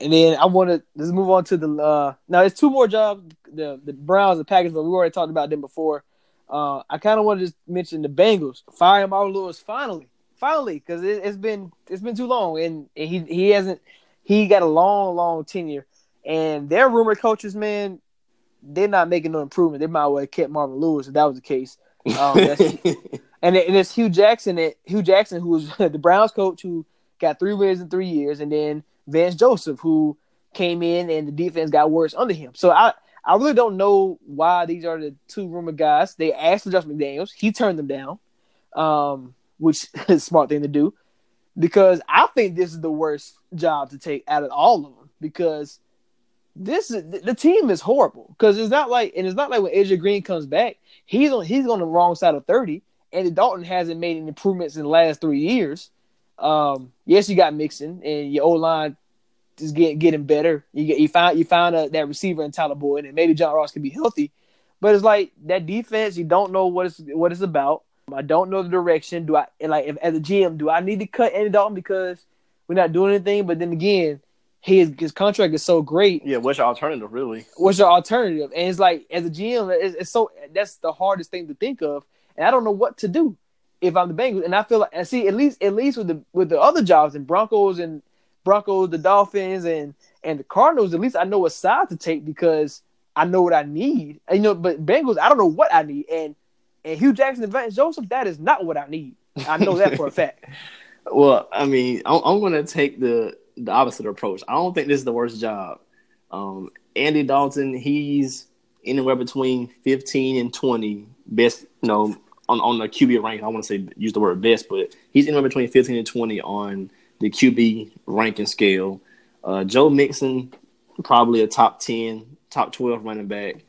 And then I want to let's move on to the uh now there's two more jobs the the Browns the Packers, but we already talked about them before. Uh, I kind of want to just mention the Bengals firing Marvin Lewis finally, finally, because it, has been it's been too long, and, and he he hasn't he got a long long tenure, and their rumored coaches, man, they're not making no improvement. They might well have kept Marvin Lewis if that was the case. Um, and, it, and it's Hue Jackson, it, Hue Jackson, who was the Browns coach, who got three wins in three years, and then Vance Joseph, who came in and the defense got worse under him. So I I really don't know why these are the two rumored guys. They asked for Josh McDaniels, he turned them down, um, which is a smart thing to do, because I think this is the worst job to take out of all of them because this is the team is horrible because it's not like and it's not like when AJ Green comes back, he's on he's on the wrong side of thirty. Andy Dalton hasn't made any improvements in the last three years. Um, yes, you got Mixon and your O line is getting getting better. You get you found you found a, that receiver in Tyler Boyd, and maybe John Ross can be healthy. But it's like that defense, you don't know what it's what it's about. I don't know the direction. Do I like if, as a GM, do I need to cut Andy Dalton because we're not doing anything? But then again, his his contract is so great. Yeah, what's your alternative, really? What's your alternative? And it's like as a GM, it's, it's so that's the hardest thing to think of, and I don't know what to do if I'm the Bengals. And I feel like, and see, at least at least with the with the other jobs and Broncos and Broncos, the Dolphins, and and the Cardinals, at least I know what side to take because I know what I need. And, you know, but Bengals, I don't know what I need. And and Hue Jackson and Vance Joseph, that is not what I need. I know that for a fact. Well, I mean, I'm, I'm going to take the the opposite approach. I don't think this is the worst job. Um, Andy Dalton, he's anywhere between 15 and 20 best, you know, on, on the QB rank. I want to say use the word best, but he's anywhere between 15 and 20 on the QB ranking scale. Uh, Joe Mixon, probably a top 10, top 12 running back.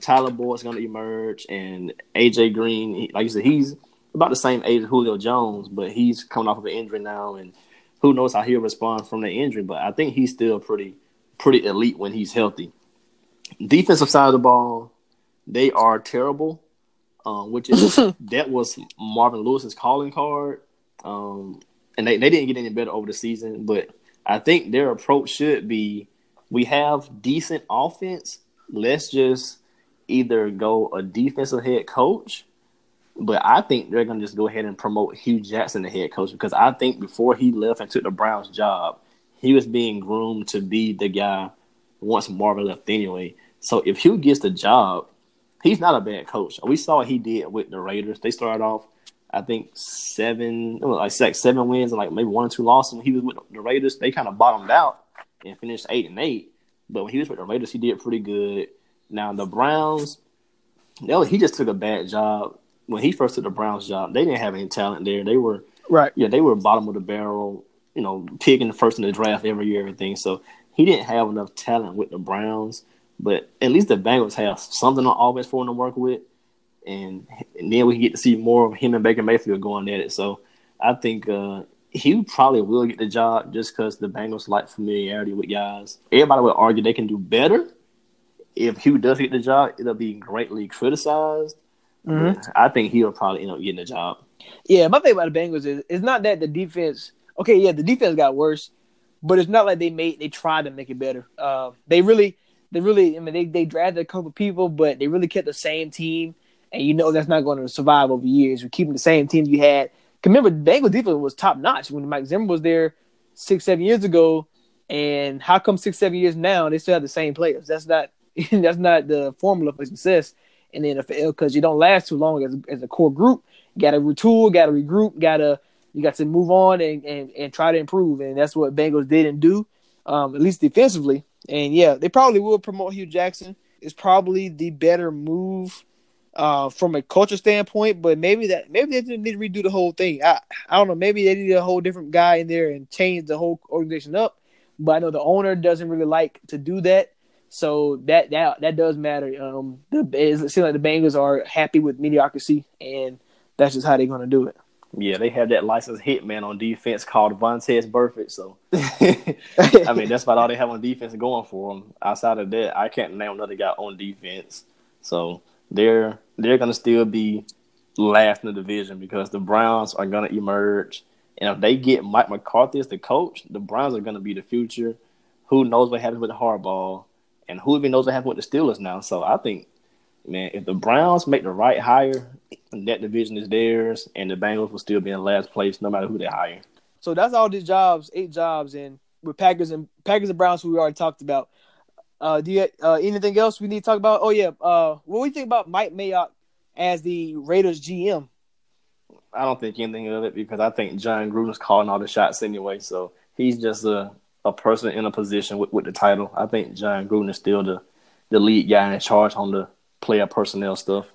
Tyler Boyd's going to emerge, and AJ Green, he, like you said, he's about the same age as Julio Jones, but he's coming off of an injury now, and who knows how he'll respond from the injury. But I think he's still pretty, pretty elite when he's healthy. Defensive side of the ball, they are terrible, um, which is that was Marvin Lewis's calling card. Um, and they, they didn't get any better over the season. But I think their approach should be we have decent offense. Let's just either go a defensive head coach, but I think they're gonna just go ahead and promote Hue Jackson the head coach because I think before he left and took the Browns job, he was being groomed to be the guy once Marvin left anyway. So if Hue gets the job, he's not a bad coach. We saw what he did with the Raiders. They started off I think seven, like seven wins and like maybe one or two losses. When he was with the Raiders, they kind of bottomed out and finished eight and eight. But when he was with the Raiders, he did pretty good. Now the Browns, no, he just took a bad job when he first took the Browns job. They didn't have any talent there. They were right. Yeah, they were bottom of the barrel. You know, picking the first in the draft every year, everything. So he didn't have enough talent with the Browns. But at least the Bengals have something on offense for him to work with and, and then we get to see more of him and Baker Mayfield going at it. So I think uh, he probably will get the job just because the Bengals like familiarity with guys. Everybody would argue they can do better. If Hue does get the job, it'll be greatly criticized. Mm-hmm. I think he'll probably end up getting the job. Yeah, my thing about the Bengals is it's not that the defense. Okay, yeah, the defense got worse, but it's not like they made they tried to make it better. Uh, they really, they really. I mean, they they drafted a couple people, but they really kept the same team and you know that's not going to survive over years. You're keeping the same team you had. Remember, Bengals defense was top notch when Mike Zimmer was there six, seven years ago. And how come six, seven years now they still have the same players? That's not that's not the formula for success in the NFL because you don't last too long as, as a core group. You got to retool, got to regroup, got to you got to move on and, and, and try to improve. And that's what Bengals didn't do, um, at least defensively. And yeah, they probably will promote Hue Jackson. It's probably the better move uh, from a culture standpoint, but maybe that maybe they didn't need to redo the whole thing. I I don't know. Maybe they need a whole different guy in there and change the whole organization up. But I know the owner doesn't really like to do that, so that that that does matter. Um, the it seems like the Bengals are happy with mediocrity, and that's just how they're going to do it. Yeah, they have that licensed hitman on defense called Vontaze Burfict. So, I mean, that's about all they have on defense going for them. Outside of that, I can't name another guy on defense. So they're they're gonna still be last in the division because the Browns are gonna emerge. And if they get Mike McCarthy as the coach, the Browns are gonna be the future. Who knows what happens with the hardball, and who even knows what happens with the Steelers now? So I think, man, if the Browns make the right hire, that division is theirs, and the Bengals will still be in last place no matter who they hire. So that's all these jobs, eight jobs, and with Packers and Packers and Browns, who we already talked about. Uh, do you uh, anything else we need to talk about? Oh yeah, uh, what do you think about Mike Mayock as the Raiders GM? I don't think anything of it because I think Jon Gruden's calling all the shots anyway. So he's just a, a person in a position with, with the title. I think Jon Gruden is still the, the lead guy in charge on the player personnel stuff.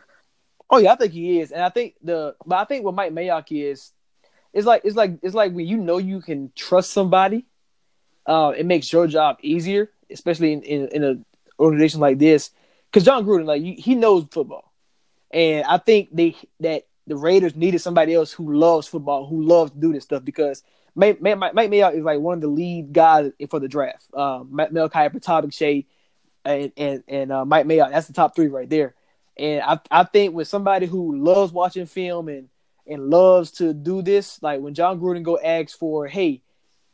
Oh yeah, I think he is, and I think the but I think what Mike Mayock is, it's like it's like it's like when you know you can trust somebody, uh, it makes your job easier, especially in in, in an organization like this, because Jon Gruden like he knows football, and I think they that the Raiders needed somebody else who loves football, who loves to do this stuff because Mike, Mike, Mike Mayock is like one of the lead guys for the draft. Um, Mel Kiper Todd McShay and and and uh, Mike Mayock, that's the top three right there. And I I think with somebody who loves watching film and and loves to do this, like when Jon Gruden go ask for, hey,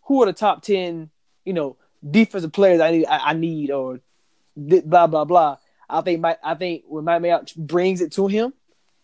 who are the top ten, you know, defensive players I need I, I need or blah blah blah. I think my I think when Mike Mayock brings it to him,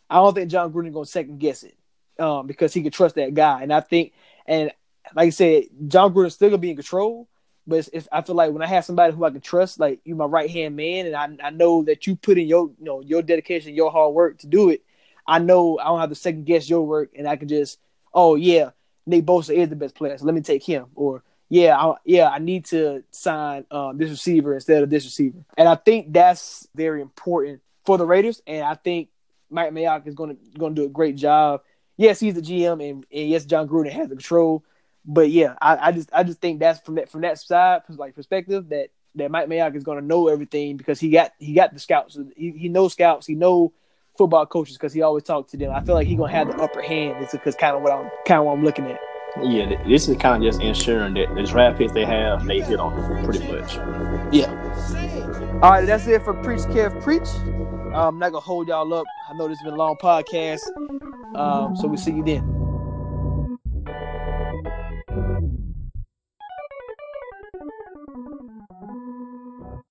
I don't think Jon Gruden gonna second guess it, um, because he can trust that guy. And I think, and like I said, Jon Gruden's still gonna be in control. But it's, it's, I feel like when I have somebody who I can trust, like you, my right hand man, and I, I know that you put in your, you know, your dedication, your hard work to do it. I know I don't have to second guess your work, and I can just, oh yeah, Nick Bosa is the best player, so let me take him. Or yeah, I, yeah, I need to sign um, this receiver instead of this receiver, and I think that's very important for the Raiders. And I think Mike Mayock is going to going to do a great job. Yes, he's the GM, and, and yes, Jon Gruden has the control. But yeah, I, I just I just think that's from that from that side, like perspective, that that Mike Mayock is going to know everything because he got he got the scouts. He, he knows scouts. He know football coaches because he always talks to them. I feel like he's gonna have the upper hand. It's because kind of what I'm kind of what I'm looking at. Yeah, this is kind of just ensuring that the draft picks they have, they hit on pretty much. Yeah. All right, that's it for Preach Kev Preach. I'm not gonna hold y'all up. I know this has been a long podcast. Um, so we'll see you then.